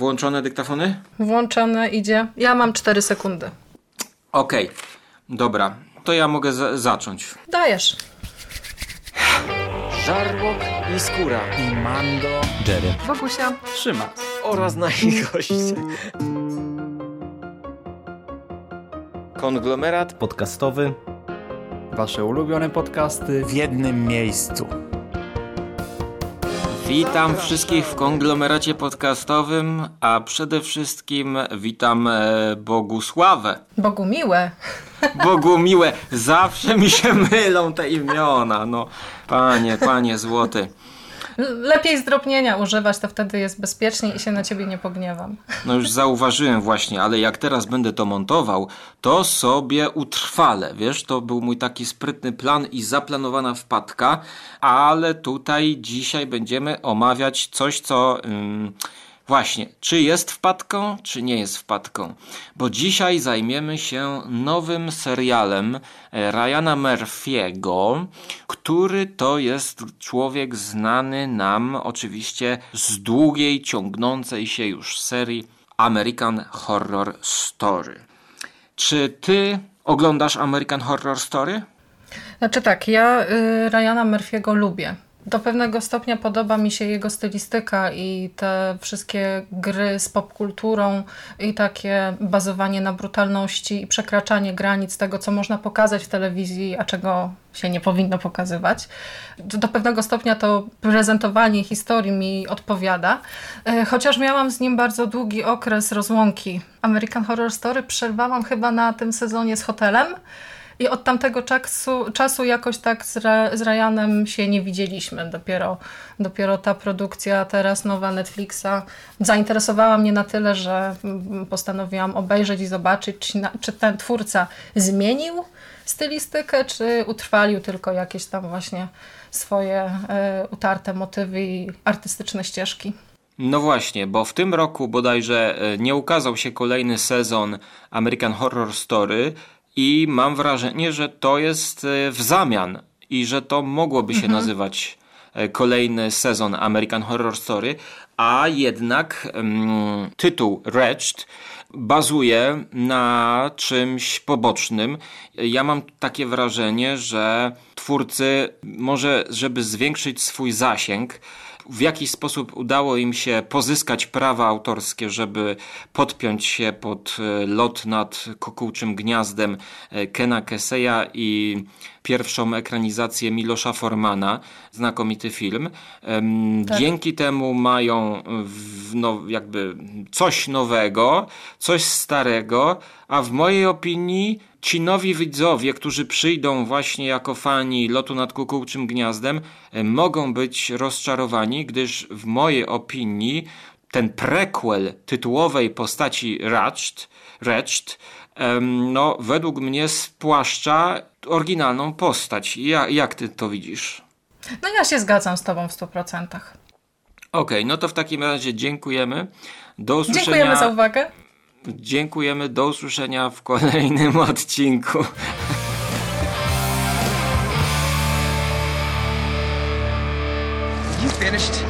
Włączone dyktafony? Włączone idzie. Ja mam 4 sekundy. Okej, okay. dobra. To ja mogę za zacząć. Dajesz. Żarłok i Skóra i Mando, Jerry, Bogusia, Trzyma oraz nasi goście. Konglomerat podcastowy. Wasze ulubione podcasty w jednym miejscu. Witam wszystkich w konglomeracie podcastowym, a przede wszystkim witam e, Bogusławę. Bogu miłe. Bogu miłe. Zawsze mi się mylą te imiona. No, panie, panie złoty. Lepiej zdrobnienia używać, to wtedy jest bezpieczniej i się na ciebie nie pogniewam. No już zauważyłem właśnie, ale jak teraz będę to montował, to sobie utrwalę. Wiesz, to był mój taki sprytny plan i zaplanowana wpadka, ale tutaj dzisiaj będziemy omawiać coś, co... Właśnie, czy jest wpadką, czy nie jest wpadką? Bo dzisiaj zajmiemy się nowym serialem e, Ryana Murphy'ego, który to jest człowiek znany nam oczywiście z długiej, ciągnącej się już serii American Horror Story. Czy ty oglądasz American Horror Story? Znaczy tak, ja y, Ryana Murphy'ego lubię. Do pewnego stopnia podoba mi się jego stylistyka i te wszystkie gry z popkulturą i takie bazowanie na brutalności i przekraczanie granic tego, co można pokazać w telewizji, a czego się nie powinno pokazywać. Do pewnego stopnia to prezentowanie historii mi odpowiada, e, chociaż miałam z nim bardzo długi okres rozłąki. American Horror Story przerwałam chyba na tym sezonie z hotelem, i od tamtego czasu, czasu jakoś tak z, Ra, z Ryanem się nie widzieliśmy. Dopiero, dopiero ta produkcja teraz nowa Netflixa zainteresowała mnie na tyle, że postanowiłam obejrzeć i zobaczyć, czy, ten twórca zmienił stylistykę, czy utrwalił tylko jakieś tam właśnie swoje y, utarte motywy i artystyczne ścieżki. No właśnie, bo w tym roku bodajże e, nie ukazał się kolejny sezon American Horror Story, i mam wrażenie, że to jest e, w zamian i że to mogłoby się mhm. nazywać e, kolejny sezon American Horror Story, a jednak um, tytuł Wretched bazuje na czymś pobocznym. Ja mam takie wrażenie, że twórcy może, żeby zwiększyć swój zasięg, w jakiś sposób udało im się pozyskać prawa autorskie, żeby podpiąć się pod e, lot nad kukułczym gniazdem e, Kena Keseya i pierwszą ekranizację Milosza Formana, znakomity film. Tak. Dzięki temu mają no, jakby coś nowego, coś starego, a w mojej opinii ci nowi widzowie, którzy przyjdą właśnie jako fani lotu nad kukułczym gniazdem, mogą być rozczarowani, gdyż w mojej opinii ten prequel tytułowej postaci Ratched, Ratched no, według mnie spłaszcza oryginalną postać. Ja, jak ty to widzisz? No ja się zgadzam z tobą w 100%. Okej, okay, no to w takim razie dziękujemy. Do usłyszenia. Dziękujemy za uwagę. Dziękujemy, do usłyszenia w kolejnym odcinku. You finished?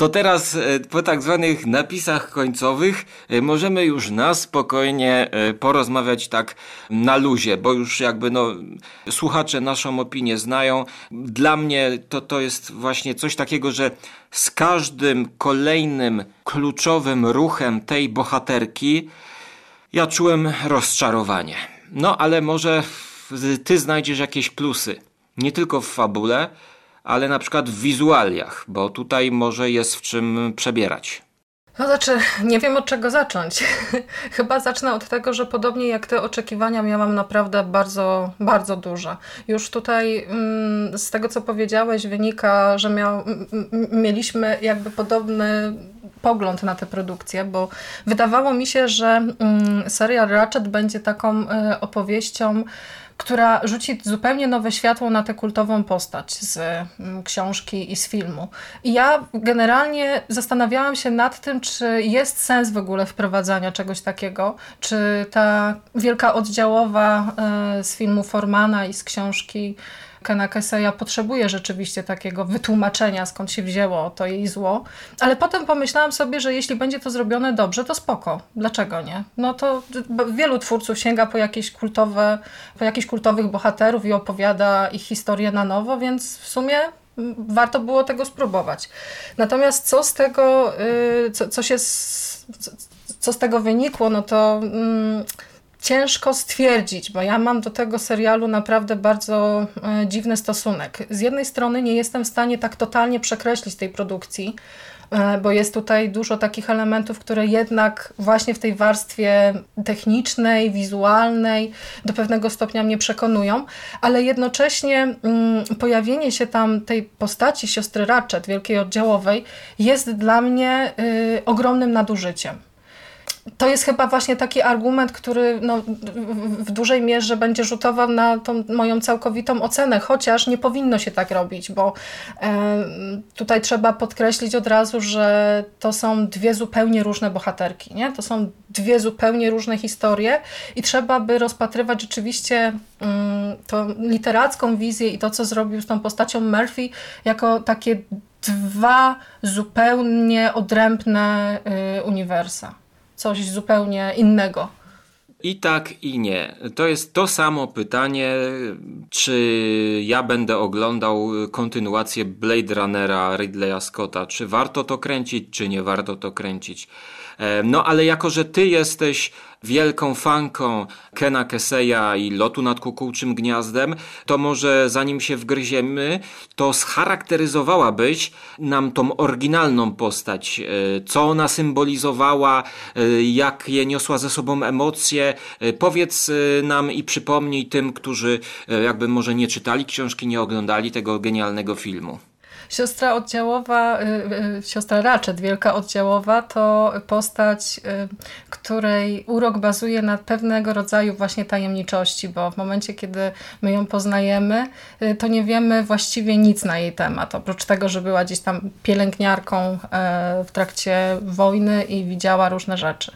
to teraz e, po tak zwanych napisach końcowych e, możemy już na spokojnie e, porozmawiać tak na luzie, bo już jakby no słuchacze naszą opinię znają. Dla mnie to, to jest właśnie coś takiego, że z każdym kolejnym kluczowym ruchem tej bohaterki ja czułem rozczarowanie. No ale może ty znajdziesz jakieś plusy. Nie tylko w fabule, ale na przykład w wizualiach, bo tutaj może jest w czym przebierać. No znaczy, nie wiem od czego zacząć. Chyba zacznę od tego, że podobnie jak te oczekiwania miałam naprawdę bardzo, bardzo duże. Już tutaj mm, z tego, co powiedziałeś, wynika, że miał, mieliśmy jakby podobny pogląd na tę produkcję, bo wydawało mi się, że mm, serial Ratchet będzie taką y, opowieścią która rzuci zupełnie nowe światło na tę kultową postać z mm, książki i z filmu. I ja generalnie zastanawiałam się nad tym, czy jest sens w ogóle wprowadzania czegoś takiego, czy ta wielka oddziałowa e, z filmu Formana i z książki Kena Keseya potrzebuje rzeczywiście takiego wytłumaczenia, skąd się wzięło to jej zło. Ale potem pomyślałam sobie, że jeśli będzie to zrobione dobrze, to spoko. Dlaczego nie? No to wielu twórców sięga po jakieś kultowe, po jakichś kultowych bohaterów i opowiada ich historię na nowo, więc w sumie warto było tego spróbować. Natomiast co z tego, y, co, co się, co z tego wynikło, no to mm, ciężko stwierdzić, bo ja mam do tego serialu naprawdę bardzo e, dziwny stosunek. Z jednej strony nie jestem w stanie tak totalnie przekreślić tej produkcji, e, bo jest tutaj dużo takich elementów, które jednak właśnie w tej warstwie technicznej, wizualnej do pewnego stopnia mnie przekonują, ale jednocześnie mm, pojawienie się tam tej postaci siostry Ratchet, wielkiej oddziałowej, jest dla mnie y, ogromnym nadużyciem to jest chyba właśnie taki argument, który no, w dużej mierze będzie rzutował na tą moją całkowitą ocenę, chociaż nie powinno się tak robić, bo tutaj trzeba podkreślić od razu, że to są dwie zupełnie różne bohaterki, nie? to są dwie zupełnie różne historie i trzeba by rozpatrywać rzeczywiście mm, tą literacką wizję i to, co zrobił z tą postacią Murphy, jako takie dwa zupełnie odrębne y, uniwersa coś zupełnie innego. I tak, i nie. To jest to samo pytanie, czy ja będę oglądał kontynuację Blade Runnera Ridleya Scotta. Czy warto to kręcić, czy nie warto to kręcić? E, no ale jako, że ty jesteś wielką fanką Kena Keseya i lotu nad kukułczym gniazdem, to może zanim się wgryziemy, to scharakteryzowałabyś nam tą oryginalną postać, e, co ona symbolizowała, e, jak je niosła ze sobą emocje. Powiedz nam i przypomnij tym, którzy jakby może nie czytali książki, nie oglądali tego genialnego filmu. Siostra oddziałowa, y, y, siostra Ratchet, wielka oddziałowa, to postać, y, której urok bazuje na pewnego rodzaju właśnie tajemniczości, bo w momencie, kiedy my ją poznajemy, to nie wiemy właściwie nic na jej temat, oprócz tego, że była gdzieś tam pielęgniarką w trakcie wojny i widziała różne rzeczy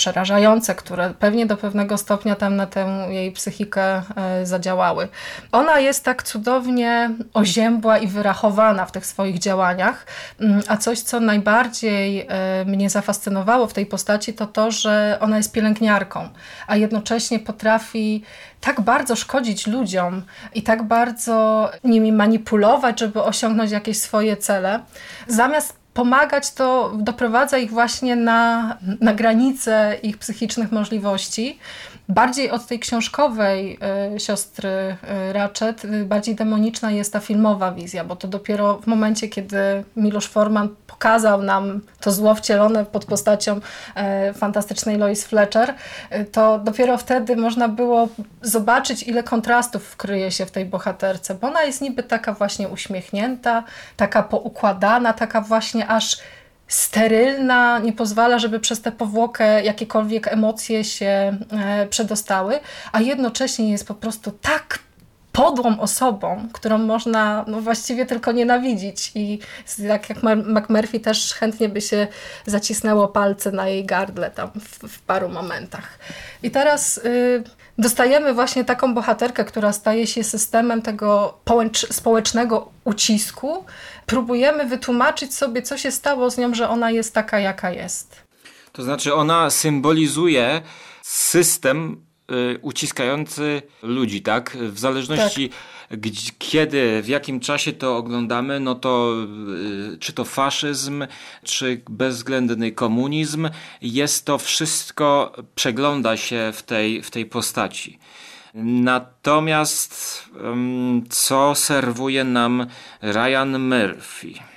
przerażające, które pewnie do pewnego stopnia tam na tę jej psychikę e, zadziałały. Ona jest tak cudownie oziębła i wyrachowana w tych swoich działaniach, mm, a coś, co najbardziej e, mnie zafascynowało w tej postaci, to to, że ona jest pielęgniarką, a jednocześnie potrafi tak bardzo szkodzić ludziom i tak bardzo nimi manipulować, żeby osiągnąć jakieś swoje cele, zamiast pomagać, to doprowadza ich właśnie na, na granicę ich psychicznych możliwości. Bardziej od tej książkowej y, siostry y, Ratchet, y, bardziej demoniczna jest ta filmowa wizja, bo to dopiero w momencie, kiedy Miloš Forman pokazał nam to zło wcielone pod postacią fantastycznej Lois Fletcher, to dopiero wtedy można było zobaczyć, ile kontrastów kryje się w tej bohaterce, bo ona jest niby taka właśnie uśmiechnięta, taka poukładana, taka właśnie aż sterylna, nie pozwala, żeby przez tę powłokę jakiekolwiek emocje się e, przedostały, a jednocześnie jest po prostu tak podłą osobą, którą można no, właściwie tylko nienawidzić i jak, jak McMurphy też chętnie by się zacisnęło palce na jej gardle tam w, w paru momentach. I teraz y, dostajemy właśnie taką bohaterkę, która staje się systemem tego społecznego ucisku. Próbujemy wytłumaczyć sobie, co się stało z nią, że ona jest taka, jaka jest. To znaczy, ona symbolizuje system uciskający ludzi, tak? W zależności tak kiedy, w jakim czasie to oglądamy, no to y, czy to faszyzm, czy bezwzględny komunizm, jest to wszystko, przegląda się w tej, w tej postaci. Natomiast co serwuje nam Ryan Murphy?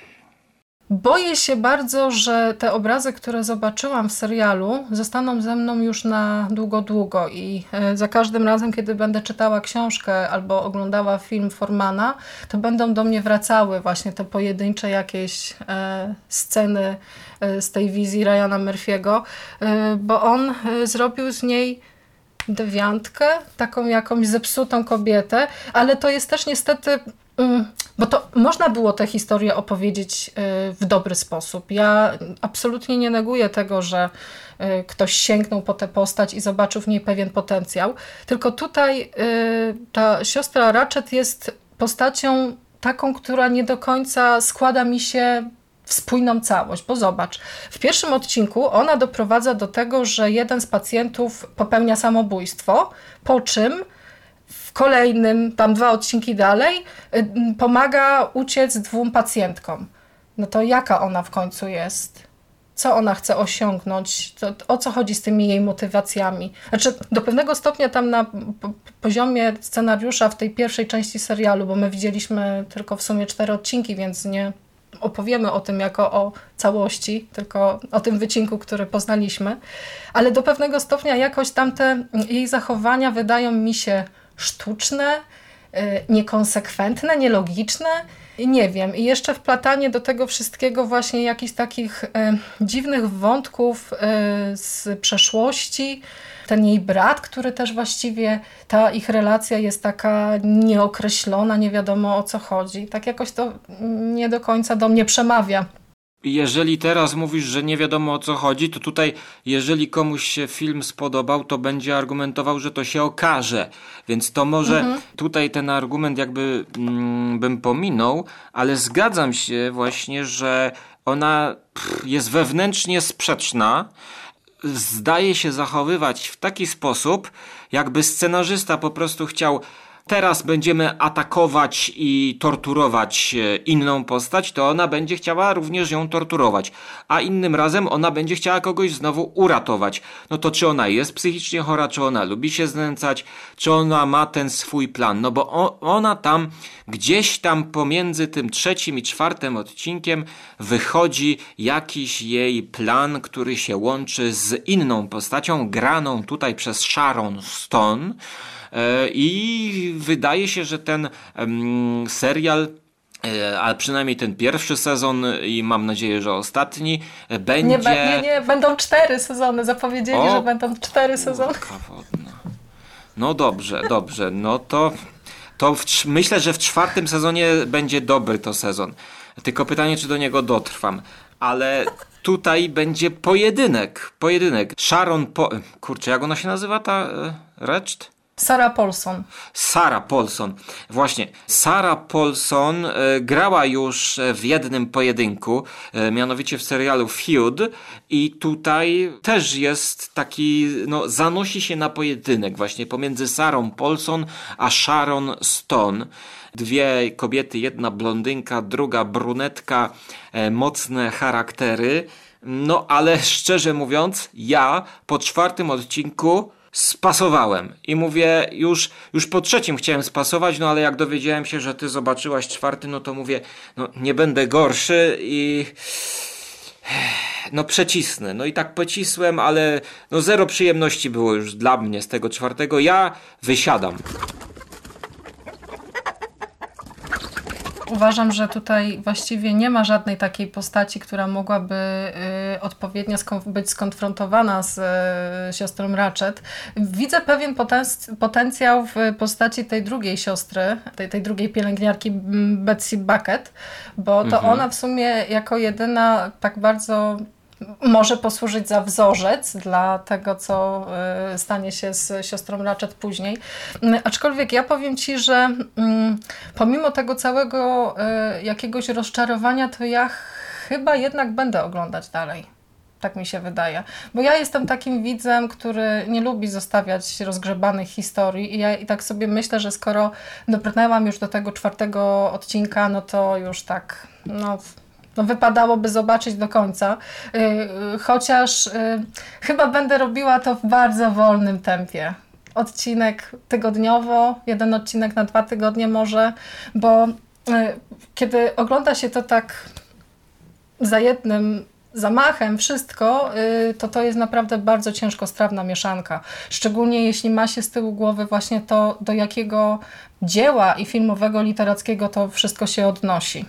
Boję się bardzo, że te obrazy, które zobaczyłam w serialu, zostaną ze mną już na długo, długo i e, za każdym razem, kiedy będę czytała książkę albo oglądała film Formana, to będą do mnie wracały właśnie te pojedyncze jakieś e, sceny e, z tej wizji Ryana Murphy'ego, bo on zrobił z niej dewiantkę, taką jakąś zepsutą kobietę, ale to jest też niestety mm, bo to można było tę historię opowiedzieć y, w dobry sposób. Ja absolutnie nie neguję tego, że y, ktoś sięgnął po tę postać i zobaczył w niej pewien potencjał. Tylko tutaj y, ta siostra Ratchet jest postacią taką, która nie do końca składa mi się w spójną całość, bo zobacz, w pierwszym odcinku ona doprowadza do tego, że jeden z pacjentów popełnia samobójstwo, po czym kolejnym, tam dwa odcinki dalej, y, pomaga uciec dwóm pacjentkom. No to jaka ona w końcu jest? Co ona chce osiągnąć? To, o co chodzi z tymi jej motywacjami? Znaczy, do pewnego stopnia tam na poziomie scenariusza w tej pierwszej części serialu, bo my widzieliśmy tylko w sumie cztery odcinki, więc nie opowiemy o tym jako o całości, tylko o tym wycinku, który poznaliśmy. Ale do pewnego stopnia jakoś tamte jej zachowania wydają mi się sztuczne, y, niekonsekwentne, nielogiczne. Nie wiem. I jeszcze wplatanie do tego wszystkiego właśnie jakichś takich y, dziwnych wątków y, z przeszłości. Ten jej brat, który też właściwie, ta ich relacja jest taka nieokreślona, nie wiadomo o co chodzi. Tak jakoś to nie do końca do mnie przemawia jeżeli teraz mówisz, że nie wiadomo o co chodzi, to tutaj, jeżeli komuś się film spodobał, to będzie argumentował, że to się okaże. Więc to może mhm. tutaj ten argument jakby mm, bym pominął, ale zgadzam się właśnie, że ona pff, jest wewnętrznie sprzeczna. Zdaje się zachowywać w taki sposób, jakby scenarzysta po prostu chciał teraz będziemy atakować i torturować e, inną postać, to ona będzie chciała również ją torturować. A innym razem ona będzie chciała kogoś znowu uratować. No to czy ona jest psychicznie chora, czy ona lubi się znęcać, czy ona ma ten swój plan? No bo ona tam gdzieś tam pomiędzy tym trzecim i czwartym odcinkiem wychodzi jakiś jej plan, który się łączy z inną postacią graną tutaj przez Sharon Stone. E, I wydaje się, że ten serial e, ale przynajmniej ten pierwszy sezon i mam nadzieję, że ostatni będzie... Nie, nie, nie będą cztery sezony, zapowiedzieli, o, że będą cztery sezony. No dobrze, dobrze, no to, to w, myślę, że w czwartym sezonie będzie dobry to sezon. Tylko pytanie, czy do niego dotrwam. Ale tutaj będzie pojedynek, pojedynek. Sharon po... Kurczę, jak ona się nazywa ta e, Reczt? Sara Paulson. Sara Paulson. Właśnie. Sara Paulson e, grała już w jednym pojedynku, e, mianowicie w serialu Feud i tutaj też jest taki, no zanosi się na pojedynek właśnie pomiędzy Sarą Paulson a Sharon Stone. Dwie kobiety, jedna blondynka, druga brunetka, e, mocne charaktery. No ale szczerze mówiąc, ja po czwartym odcinku spasowałem. I mówię, już, już po trzecim chciałem spasować, no ale jak dowiedziałem się, że ty zobaczyłaś czwarty, no to mówię, no nie będę gorszy i no przecisnę. No i tak pocisłem, ale no zero przyjemności było już dla mnie z tego czwartego. Ja wysiadam. Uważam, że tutaj właściwie nie ma żadnej takiej postaci, która mogłaby y, odpowiednio być skonfrontowana z y, siostrą Ratchet. Widzę pewien potencjał w postaci tej drugiej siostry, tej, tej drugiej pielęgniarki Betsy Bucket, bo to mhm. ona w sumie jako jedyna tak bardzo może posłużyć za wzorzec dla tego, co y, stanie się z siostrą Ratchet później. Mm, aczkolwiek ja powiem Ci, że mm, pomimo tego całego y, jakiegoś rozczarowania, to ja chyba jednak będę oglądać dalej. Tak mi się wydaje. Bo ja jestem takim widzem, który nie lubi zostawiać rozgrzebanych historii i ja i tak sobie myślę, że skoro dobrnęłam już do tego czwartego odcinka, no to już tak, no no, wypadałoby zobaczyć do końca. Y, y, chociaż y, chyba będę robiła to w bardzo wolnym tempie. Odcinek tygodniowo, jeden odcinek na dwa tygodnie może, bo kiedy ogląda się to tak za jednym zamachem wszystko, to to jest naprawdę bardzo ciężko strawna mieszanka. Szczególnie jeśli ma się z tyłu głowy właśnie to, do jakiego dzieła i filmowego, literackiego to wszystko się odnosi.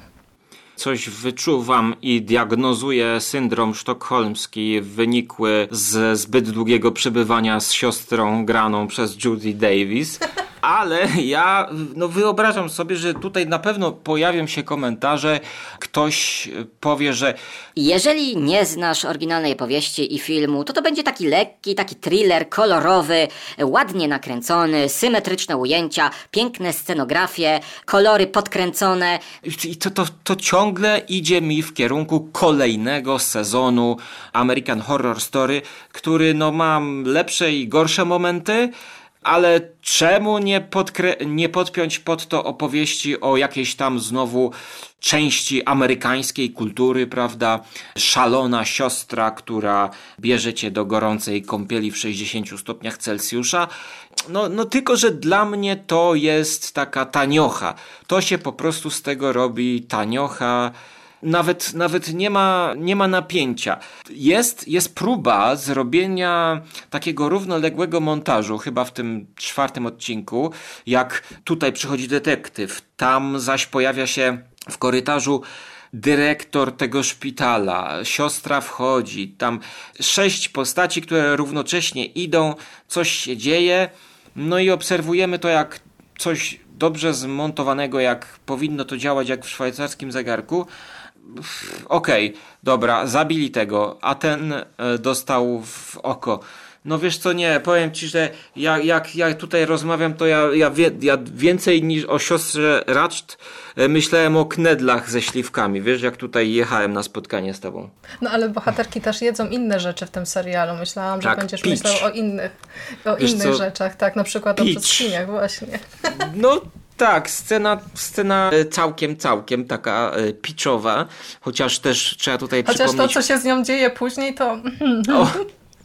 Coś wyczuwam i diagnozuję syndrom sztokholmski wynikły z zbyt długiego przebywania z siostrą graną przez Judy Davis. Ale ja no wyobrażam sobie, że tutaj na pewno pojawią się komentarze, ktoś powie, że jeżeli nie znasz oryginalnej powieści i filmu, to to będzie taki lekki, taki thriller kolorowy, ładnie nakręcony, symetryczne ujęcia, piękne scenografie, kolory podkręcone. I to, to, to ciągle idzie mi w kierunku kolejnego sezonu American Horror Story, który no ma lepsze i gorsze momenty, ale czemu nie, podkre- nie podpiąć pod to opowieści o jakiejś tam znowu części amerykańskiej kultury, prawda? Szalona siostra, która bierze cię do gorącej kąpieli w 60 stopniach Celsjusza. No, no tylko, że dla mnie to jest taka taniocha. To się po prostu z tego robi taniocha nawet, nawet nie, ma, nie ma napięcia. Jest, jest próba zrobienia takiego równoległego montażu, chyba w tym czwartym odcinku, jak tutaj przychodzi detektyw, tam zaś pojawia się w korytarzu dyrektor tego szpitala, siostra wchodzi, tam sześć postaci, które równocześnie idą, coś się dzieje, no i obserwujemy to jak coś dobrze zmontowanego, jak powinno to działać jak w szwajcarskim zegarku, okej, okay, dobra, zabili tego, a ten e, dostał w oko. No wiesz co, nie, powiem ci, że ja, jak ja tutaj rozmawiam, to ja, ja, wie, ja więcej niż o siostrze Ratched myślałem o knedlach ze śliwkami, wiesz, jak tutaj jechałem na spotkanie z tobą. No ale bohaterki też jedzą inne rzeczy w tym serialu. Myślałam, że tak, będziesz myślał o innych, o innych rzeczach, tak, na przykład pitch. o brzoskwiniach właśnie. No tak, scena, scena e, całkiem, całkiem taka e, pitchowa, chociaż też trzeba tutaj chociaż przypomnieć... Chociaż to, co się z nią dzieje później, to... O,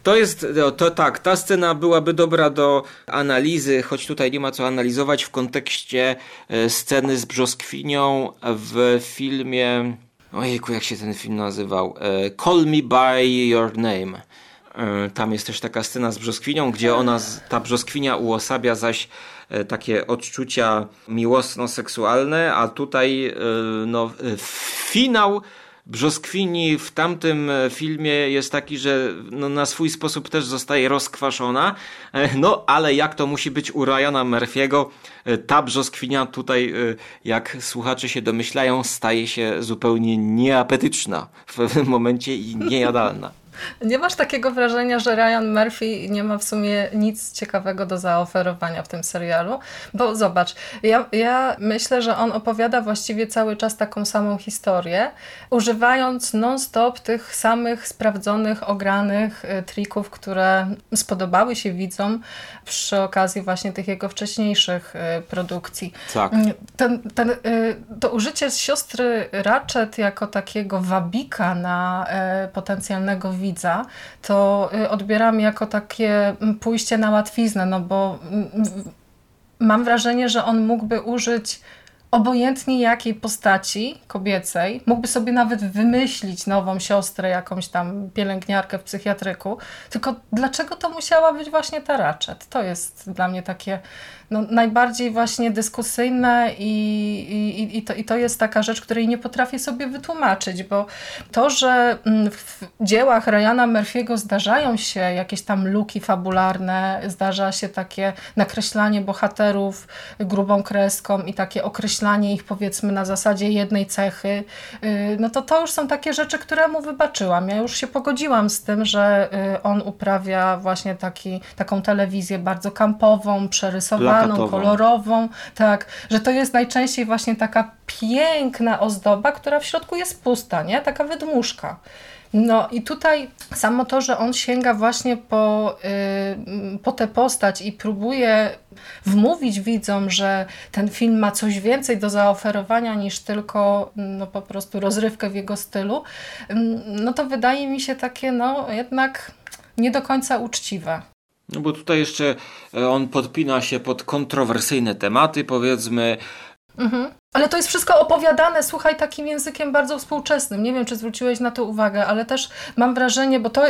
to jest, to tak, ta scena byłaby dobra do analizy, choć tutaj nie ma co analizować w kontekście e, sceny z brzoskwinią w filmie... Ojejku, jak się ten film nazywał? Call Me By Your Name. Tam jest też taka scena z brzoskwinią, gdzie ona, ta brzoskwinia uosabia zaś E, takie odczucia miłosno-seksualne, a tutaj e, no, finał Brzoskwini w tamtym e, filmie jest taki, że no, na swój sposób też zostaje rozkwaszona, no ale jak to musi być u Ryana Murphy'ego, ta brzoskwinia tutaj, jak słuchacze się domyślają, staje się zupełnie nieapetyczna w pewnym momencie i niejadalna. Nie masz takiego wrażenia, że Ryan Murphy nie ma w sumie nic ciekawego do zaoferowania w tym serialu? Bo zobacz, ja, ja myślę, że on opowiada właściwie cały czas taką samą historię, używając non-stop tych samych sprawdzonych, ogranych y, trików, które spodobały się widzom przy okazji właśnie tych jego wcześniejszych y, produkcji. Tak. Mm, ten, ten, y, to użycie siostry Ratchet jako takiego wabika na potencjalnego widza widza, to y, odbieram jako takie mm, pójście na łatwiznę, no bo mm, mam wrażenie, że on mógłby użyć obojętnie jakiej postaci kobiecej, mógłby sobie nawet wymyślić nową siostrę, jakąś tam pielęgniarkę w psychiatryku, tylko dlaczego to musiała być właśnie ta Ratchet? To jest dla mnie takie no, najbardziej właśnie dyskusyjne i, i, i, to, i to jest taka rzecz, której nie potrafię sobie wytłumaczyć, bo to, że mm, w dziełach Ryana Murphy'ego zdarzają się jakieś tam luki fabularne, zdarza się takie nakreślanie bohaterów grubą kreską i takie określanie ich powiedzmy na zasadzie jednej cechy, y, no to to już są takie rzeczy, które mu wybaczyłam. Ja już się pogodziłam z tym, że y, on uprawia właśnie taki, taką telewizję bardzo kampową, przerysowaną, kolorową, tak, że to jest najczęściej właśnie taka piękna ozdoba, która w środku jest pusta, nie? Taka wydmuszka. No i tutaj samo to, że on sięga właśnie po, yy, po tę postać i próbuje wmówić widzom, że ten film ma coś więcej do zaoferowania niż tylko no, po prostu rozrywkę w jego stylu, no to wydaje mi się takie no jednak nie do końca uczciwe. No bo tutaj jeszcze e, on podpina się pod kontrowersyjne tematy, powiedzmy. Mhm. Ale to jest wszystko opowiadane, słuchaj, takim językiem bardzo współczesnym. Nie wiem, czy zwróciłeś na to uwagę, ale też mam wrażenie, bo to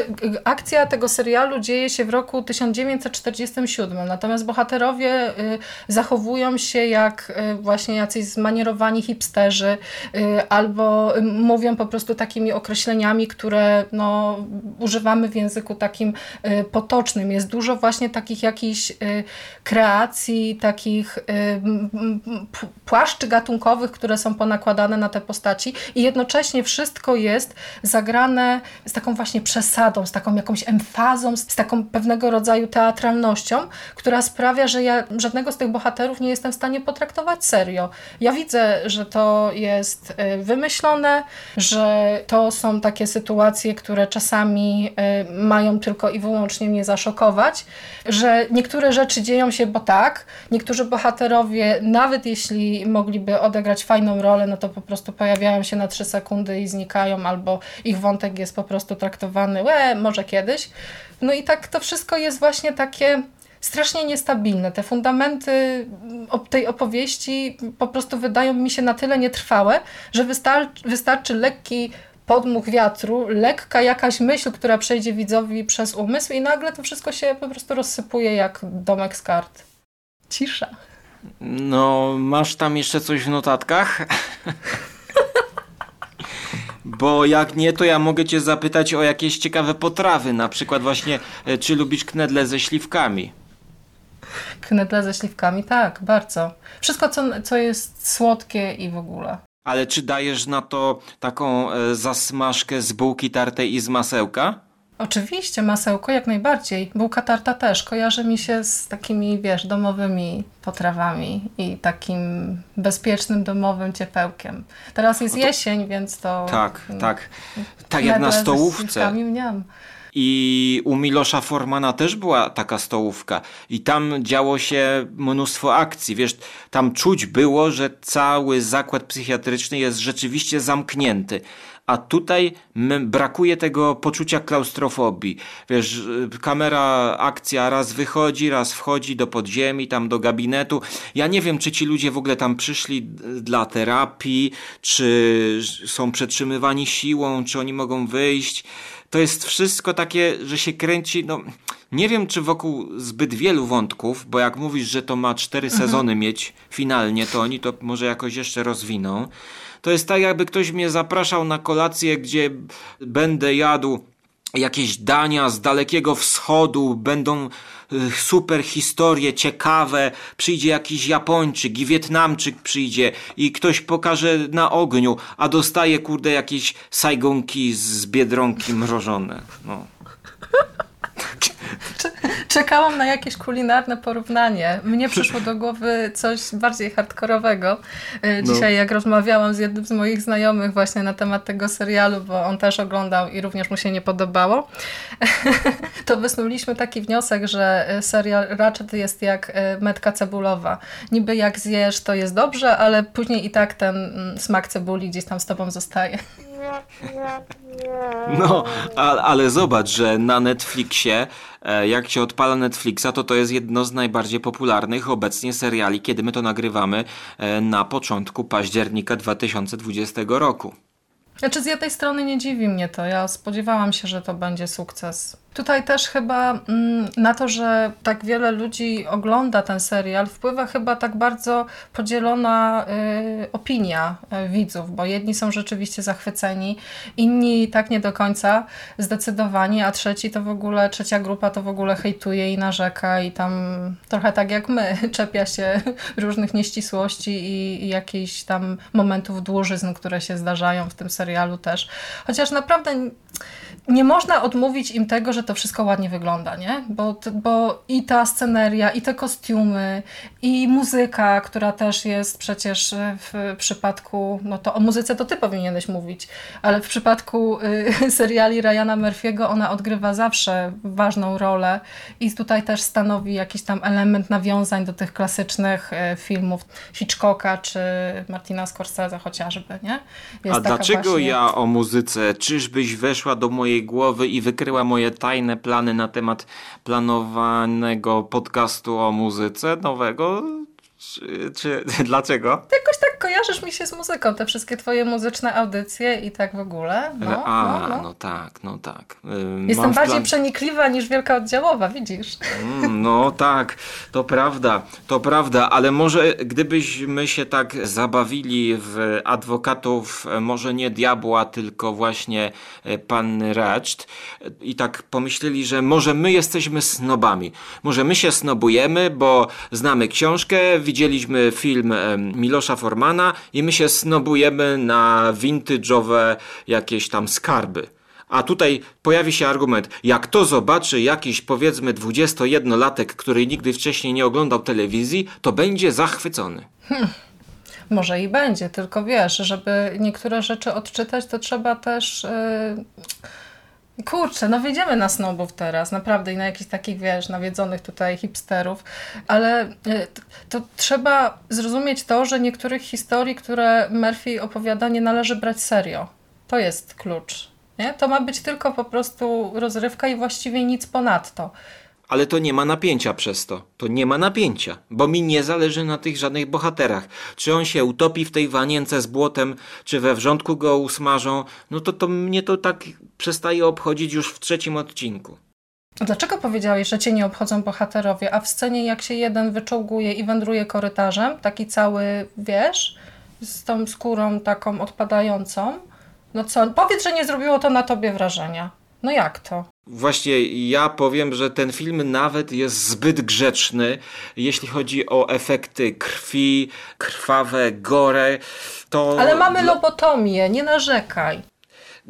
akcja tego serialu dzieje się w roku 1947, natomiast bohaterowie y, zachowują się jak y, właśnie jacyś zmanierowani hipsterzy, y, albo mówią po prostu takimi określeniami, które no, używamy w języku takim potocznym. Jest dużo właśnie takich jakichś kreacji, takich płaszczy gatunkowych, gatunkowych, które są ponakładane na te postaci i jednocześnie wszystko jest zagrane z taką właśnie przesadą, z taką jakąś emfazą, z taką pewnego rodzaju teatralnością, która sprawia, że ja żadnego z tych bohaterów nie jestem w stanie potraktować serio. Ja widzę, że to jest y, wymyślone, że to są takie sytuacje, które czasami y, mają tylko i wyłącznie mnie zaszokować, że niektóre rzeczy dzieją się, bo tak, niektórzy bohaterowie, nawet jeśli mogliby odegrać fajną rolę, no to po prostu pojawiają się na trzy sekundy i znikają, albo ich wątek jest po prostu traktowany, łe, może kiedyś. No i tak to wszystko jest właśnie takie strasznie niestabilne. Te fundamenty tej opowieści po prostu wydają mi się na tyle nietrwałe, że wystarczy, wystarczy lekki podmuch wiatru, lekka jakaś myśl, która przejdzie widzowi przez umysł i nagle to wszystko się po prostu rozsypuje jak domek z kart. Cisza. No, masz tam jeszcze coś w notatkach? Bo jak nie, to ja mogę cię zapytać o jakieś ciekawe potrawy, na przykład właśnie, e, czy lubisz knedle ze śliwkami? Knedle ze śliwkami, tak, bardzo. Wszystko, co, co jest słodkie i w ogóle. Ale czy dajesz na to taką e, zasmażkę z bułki tartej i z masełka? Oczywiście, masełko jak najbardziej. Bułka tarta też kojarzy mi się z takimi, wiesz, domowymi potrawami i takim bezpiecznym domowym ciepełkiem. Teraz jest to... jesień, więc to... Tak, tak. Tak jak na stołówce. I u Milosza Formana też była taka stołówka i tam działo się mnóstwo akcji. Wiesz, tam czuć było, że cały zakład psychiatryczny jest rzeczywiście zamknięty a tutaj brakuje tego poczucia klaustrofobii. Wiesz, kamera, akcja raz wychodzi, raz wchodzi do podziemi, tam do gabinetu. Ja nie wiem, czy ci ludzie w ogóle tam przyszli dla terapii, czy są przetrzymywani siłą, czy oni mogą wyjść. To jest wszystko takie, że się kręci, no nie wiem, czy wokół zbyt wielu wątków, bo jak mówisz, że to ma cztery mhm. sezony mieć finalnie, to oni to może jakoś jeszcze rozwiną. To jest tak, jakby ktoś mnie zapraszał na kolację, gdzie będę jadł jakieś dania z dalekiego wschodu, będą y, super historie, ciekawe, przyjdzie jakiś Japończyk i Wietnamczyk przyjdzie i ktoś pokaże na ogniu, a dostaje kurde jakieś sajgonki z Biedronki mrożone. No. Czekałam na jakieś kulinarne porównanie. Mnie przyszło do głowy coś bardziej hardkorowego. E, no. Dzisiaj, no. jak rozmawiałam z jednym z moich znajomych właśnie na temat tego serialu, bo on też oglądał i również mu się nie podobało, to wysnuliśmy taki wniosek, że e, serial Ratchet jest jak e, metka cebulowa. Niby jak zjesz, to jest dobrze, ale później i tak ten mm, smak cebuli gdzieś tam z tobą zostaje. No, ale, zobacz, że na Netflixie, e, jak się odpala Netflixa, to to jest jedno z najbardziej popularnych obecnie seriali, kiedy my to nagrywamy e, na początku października 2020 roku. Znaczy z jednej strony nie dziwi mnie to. Ja spodziewałam się, że to będzie sukces. Tutaj też chyba mm, na to, że tak wiele ludzi ogląda ten serial, wpływa chyba tak bardzo podzielona y, opinia y, widzów, bo jedni są rzeczywiście zachwyceni, inni tak nie do końca zdecydowani, a trzeci to w ogóle, trzecia grupa to w ogóle hejtuje i narzeka i tam trochę tak jak my, czepia się różnych nieścisłości i, jakichś tam momentów dłużyzn, które się zdarzają w tym serialu też. Chociaż naprawdę nie można odmówić im tego, że to wszystko ładnie wygląda, nie? Bo, bo i ta sceneria, i te kostiumy, i muzyka, która też jest przecież w przypadku, no to o muzyce to ty powinieneś mówić, ale w przypadku y, seriali Ryana Murphy'ego ona odgrywa zawsze ważną rolę i tutaj też stanowi jakiś tam element nawiązań do tych klasycznych y, filmów Hitchcocka czy Martina Scorsese chociażby, nie? Jest A dlaczego właśnie... ja o muzyce? Czyżbyś weszła do mojej głowy i wykryła moje tajne plany na temat planowanego podcastu o muzyce nowego? Czy, czy dlaczego? Jakoś tak kojarzysz mi się z muzyką, te wszystkie twoje muzyczne audycje i tak w ogóle. No, A, no, no, no. tak, no tak. Ym, Jestem bardziej plan- przenikliwa niż wielka oddziałowa, widzisz? Mm, No tak, to prawda, to prawda, ale może gdybyśmy się tak zabawili w adwokatów, e, może nie diabła, tylko właśnie e, panny Racht e, i tak pomyśleli, że może my jesteśmy snobami. Może my się snobujemy, bo znamy książkę, widzieliśmy film Milosza Formana i my się snobujemy na vintage'owe jakieś tam skarby. A tutaj pojawi się argument, jak to zobaczy jakiś powiedzmy 21-latek, który nigdy wcześniej nie oglądał telewizji, to będzie zachwycony. Może i będzie, tylko wiesz, żeby niektóre rzeczy odczytać, to trzeba też. Yy... Kurczę, no wyjdziemy na snobów teraz, naprawdę, i na jakichś takich, wiesz, nawiedzonych tutaj hipsterów, ale t- to trzeba zrozumieć to, że niektórych historii, które Murphy opowiada, nie należy brać serio. To jest klucz. Nie? To ma być tylko po prostu rozrywka i właściwie nic ponadto. Ale to nie ma napięcia przez to. To nie ma napięcia, bo mi nie zależy na tych żadnych bohaterach. Czy on się utopi w tej wanience z błotem, czy we wrzątku go usmażą, no to, to mnie to tak przestaje obchodzić już w trzecim odcinku. Dlaczego powiedziałeś, że cię nie obchodzą bohaterowie, a w scenie jak się jeden wyczołguje i wędruje korytarzem, taki cały, wiesz, z tą skórą taką odpadającą, no co, powiedz, że nie zrobiło to na tobie wrażenia. No jak to? Właśnie ja powiem, że ten film nawet jest zbyt grzeczny, jeśli chodzi o efekty krwi, krwawe, gore. To Ale mamy lobotomię, nie narzekaj.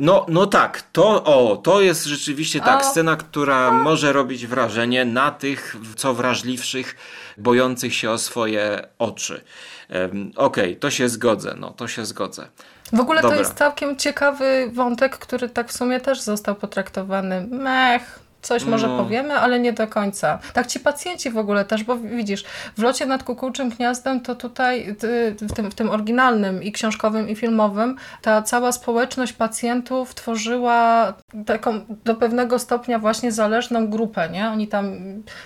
No, no tak, to, o, to jest rzeczywiście tak, A- scena, która może robić wrażenie na tych, co wrażliwszych, bojących się o swoje oczy. Em, Okej, to się zgodzę, no, to się zgodzę. W ogóle Dobra. to jest całkiem ciekawy wątek, który tak w sumie też został potraktowany. Mech, coś może No. powiemy, ale nie do końca. Tak ci pacjenci w ogóle też, bo widzisz, w locie nad kukułczym gniazdem to tutaj w, tym, w tym oryginalnym i książkowym i filmowym ta cała społeczność pacjentów tworzyła taką do pewnego stopnia właśnie zależną grupę, nie? Oni tam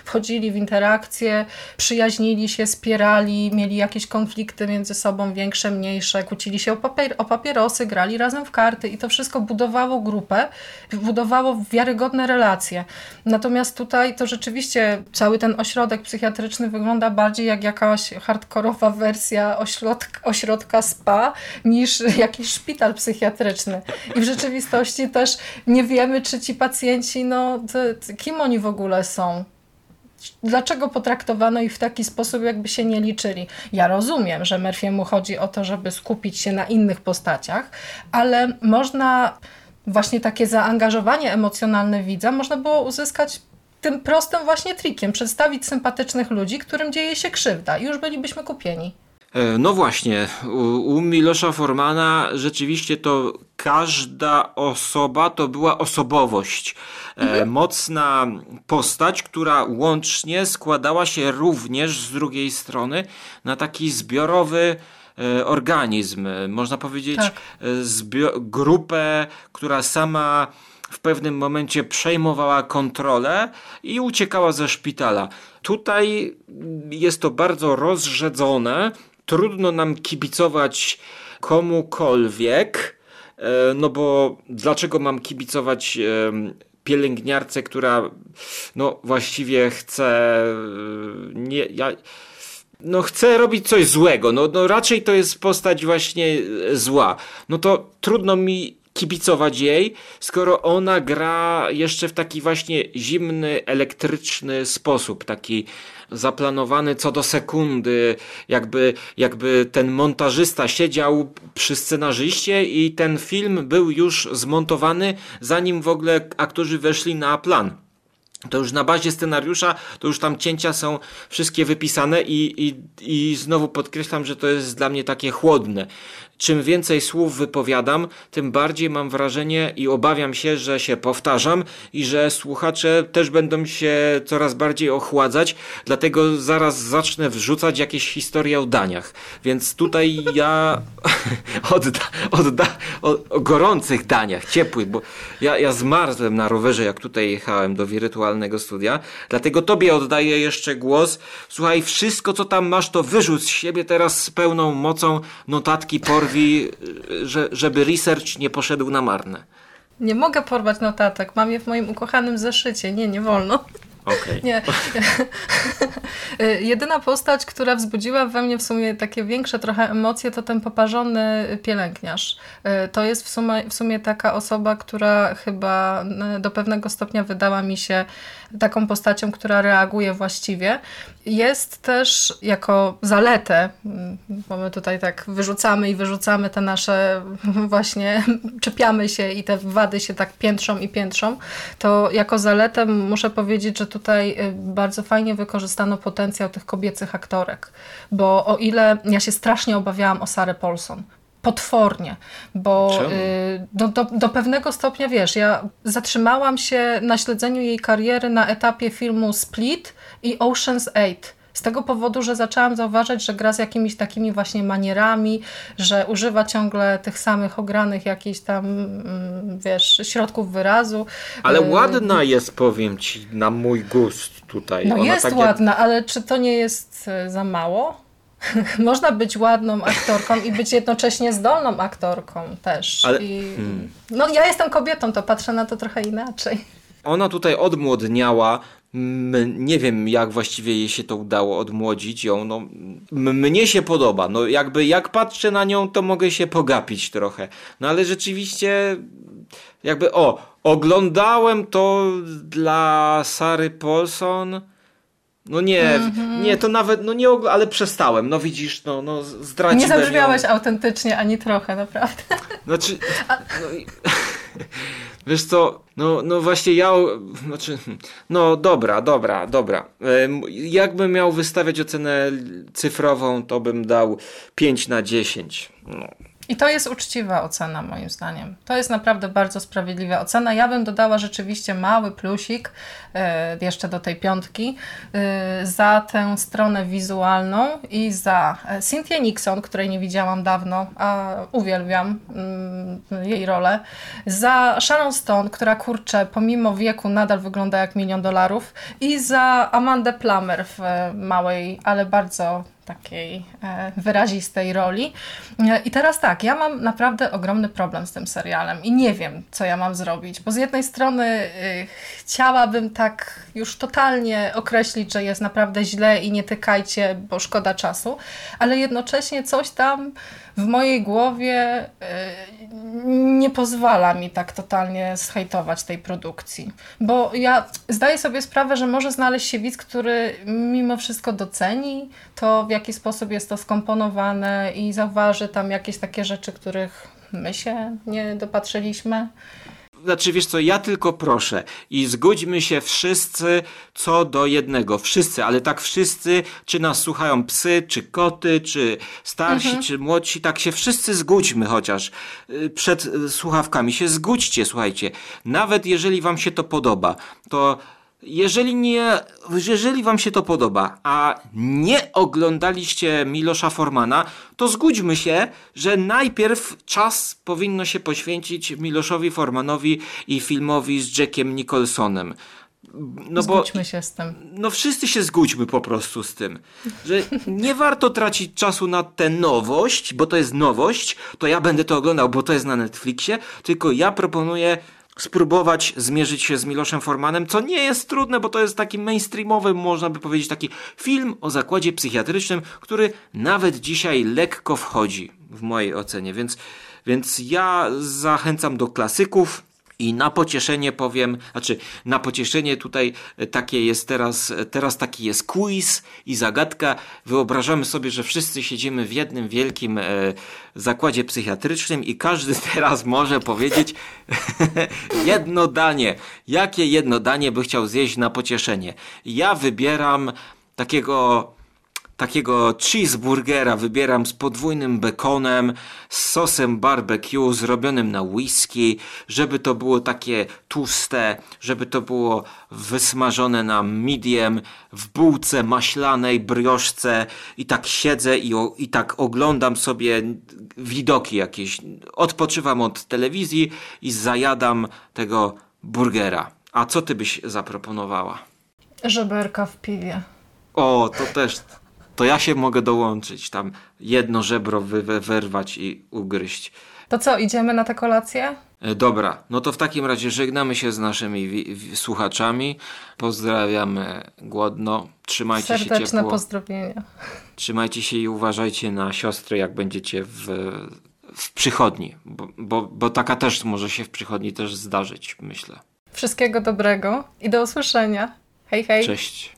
wchodzili w interakcje, przyjaźnili się, spierali, mieli jakieś konflikty między sobą, większe, mniejsze, kłócili się o, papier o papierosy, grali razem w karty i to wszystko budowało grupę, budowało wiarygodne relacje. Natomiast tutaj to rzeczywiście cały ten ośrodek psychiatryczny wygląda bardziej jak jakaś hardkorowa wersja ośrodka, ośrodka spa niż jakiś szpital psychiatryczny. I w rzeczywistości też nie wiemy, czy ci pacjenci, no, kim oni w ogóle są dlaczego potraktowano ich w taki sposób, jakby się nie liczyli. Ja rozumiem, że Murphy'emu chodzi o to, żeby skupić się na innych postaciach, ale można właśnie takie zaangażowanie emocjonalne widza można było uzyskać tym prostym właśnie trikiem, przedstawić sympatycznych ludzi, którym dzieje się krzywda i już bylibyśmy kupieni. E, No właśnie, u, Milosza Formana rzeczywiście to każda osoba to była osobowość. E, mocna postać, która łącznie składała się również z drugiej strony na taki zbiorowy organizm. E, Można powiedzieć Tak. e, grupę, która sama w pewnym momencie przejmowała kontrolę i uciekała ze szpitala. Tutaj jest to bardzo rozrzedzone. Trudno nam kibicować komukolwiek, e, no bo dlaczego mam kibicować pielęgniarce, która no właściwie chce nie ja no chce robić coś złego, no, no raczej to jest postać właśnie e, zła. No to trudno mi kibicować jej, skoro ona gra jeszcze w taki właśnie zimny, elektryczny sposób, taki zaplanowany co do sekundy, jakby, jakby ten montażysta siedział przy scenarzyście i ten film był już zmontowany, zanim w ogóle aktorzy weszli na plan. To już na bazie scenariusza, to już tam cięcia są wszystkie wypisane i, i, i znowu podkreślam, że to jest dla mnie takie chłodne. Czym więcej słów wypowiadam, tym bardziej mam wrażenie i obawiam się, że się powtarzam i że słuchacze też będą się coraz bardziej ochładzać, dlatego zaraz zacznę wrzucać jakieś historie o daniach. Więc tutaj ja odda, odda, o, o gorących daniach, ciepłych, bo ja, ja zmarzłem na rowerze, jak tutaj jechałem do wirtualnego studia, dlatego tobie oddaję jeszcze głos. Słuchaj, wszystko co tam masz, to wyrzuć z siebie teraz z pełną mocą notatki por porwi, że, żeby research nie poszedł na marne. Nie mogę porwać notatek, mam je w moim ukochanym zeszycie. Nie, nie wolno. Okay. Nie. Jedyna postać, która wzbudziła we mnie w sumie takie większe trochę emocje, to ten poparzony pielęgniarz. To jest w sumie, w sumie taka osoba, która chyba do pewnego stopnia wydała mi się taką postacią, która reaguje właściwie. Jest też jako zaletę, bo my tutaj tak wyrzucamy i wyrzucamy te nasze właśnie, czepiamy się i te wady się tak piętrzą i piętrzą, to jako zaletę muszę powiedzieć, że tutaj y, bardzo fajnie wykorzystano potencjał tych kobiecych aktorek, bo o ile ja się strasznie obawiałam o Sarę Paulson, potwornie, bo y, do, do, do, pewnego stopnia, wiesz, ja zatrzymałam się na śledzeniu jej kariery na etapie filmu Split i Ocean's 8. Z tego powodu, że zaczęłam zauważać, że gra z jakimiś takimi właśnie manierami, że używa ciągle tych samych ogranych jakichś tam, mm, wiesz, środków wyrazu. Ale y, ładna jest, powiem ci, na mój gust tutaj. No Ona jest tak ładna, ale czy to nie jest y, za mało? można być ładną aktorką i być jednocześnie zdolną aktorką też. Ale, I, hmm. No ja jestem kobietą, to patrzę na to trochę inaczej. Ona tutaj odmłodniała. Nie wiem, jak właściwie jej się to udało odmłodzić ją. No, mnie się podoba. No, jakby jak patrzę na nią, to mogę się pogapić trochę. No ale rzeczywiście, jakby o, oglądałem to dla Sary Paulson no nie, mm -hmm. nie, to nawet, no nie, ale przestałem, no widzisz, no, no zdradziłem Nie zabrzmiałeś ją. autentycznie, ani trochę, naprawdę. Znaczy, no, wiesz co, no, no właśnie ja, znaczy, no dobra, dobra, dobra. Jakbym miał wystawiać ocenę cyfrową, to bym dał 5 na 10. No. I to jest uczciwa ocena, moim zdaniem. To jest naprawdę bardzo sprawiedliwa ocena. Ja bym dodała rzeczywiście mały plusik e, jeszcze do tej piątki e, za tę stronę wizualną i za e, Cynthia Nixon, której nie widziałam dawno, a uwielbiam mm, jej rolę. Za Sharon Stone, która kurczę, pomimo wieku nadal wygląda jak milion dolarów. I za Amandę Plummer w małej, ale bardzo takiej e, wyrazistej roli. E, I teraz tak, ja mam naprawdę ogromny problem z tym serialem i nie wiem, co ja mam zrobić, bo z jednej strony e, chciałabym tak już totalnie określić, że jest naprawdę źle i nie tykajcie, bo szkoda czasu, ale jednocześnie coś tam w mojej głowie nie pozwala mi tak totalnie zhejtować tej produkcji. Bo ja zdaję sobie sprawę, że może znaleźć się widz, który mimo wszystko doceni to, w jaki sposób jest to skomponowane i zauważy tam jakieś takie rzeczy, których my się nie dopatrzyliśmy. Znaczy, wiesz co, ja tylko proszę i zgódźmy się wszyscy co do jednego. Wszyscy, ale tak wszyscy, czy nas słuchają psy, czy koty, czy starsi, mhm. czy młodsi, tak się wszyscy zgódźmy chociaż y, przed y, słuchawkami. Się zgódźcie, słuchajcie. Nawet jeżeli wam się to podoba, to jeżeli nie, jeżeli wam się to podoba, a nie oglądaliście Milosza Formana, to zgódźmy się, że najpierw czas powinno się poświęcić Miloszowi Formanowi i filmowi z Jackiem Nicholsonem. No Zgódźmy bo, się z tym. No wszyscy się zgódźmy po prostu z tym, że nie warto tracić czasu na tę nowość, bo to jest nowość, to ja będę to oglądał, bo to jest na Netflixie, tylko ja proponuję spróbować zmierzyć się z Miloszem Formanem, co nie jest trudne, bo to jest taki mainstreamowy, można by powiedzieć, taki film o zakładzie psychiatrycznym, który nawet dzisiaj lekko wchodzi w mojej ocenie, więc, więc ja zachęcam do klasyków. I na pocieszenie powiem, znaczy na pocieszenie tutaj takie jest teraz, teraz taki jest quiz i zagadka. Wyobrażamy sobie, że wszyscy siedzimy w jednym wielkim e, zakładzie psychiatrycznym i każdy teraz może powiedzieć jedno danie. Jakie jedno danie by chciał zjeść na pocieszenie? Ja wybieram takiego takiego cheeseburgera wybieram z podwójnym bekonem, z sosem barbecue zrobionym na whisky, żeby to było takie tłuste, żeby to było wysmażone na medium, w bułce maślanej, brioszce i tak siedzę i, o, i tak oglądam sobie widoki jakieś. Odpoczywam od telewizji i zajadam tego burgera. A co ty byś zaproponowała? Żeberka w piwie. O, to też. To ja się mogę dołączyć. Tam jedno żebro wy, wy, wyrwać i ugryźć. To co, idziemy na tę kolację? E, Dobra, no to w takim razie żegnamy się z naszymi wi- wi- słuchaczami. Pozdrawiamy głodno. Trzymajcie się Serdeczne ciepło. pozdrowienia. Trzymajcie się i uważajcie na siostry, jak będziecie w, w przychodni. Bo, bo, bo taka też może się w przychodni też zdarzyć, myślę. Wszystkiego dobrego i do usłyszenia. Hej, hej. Cześć.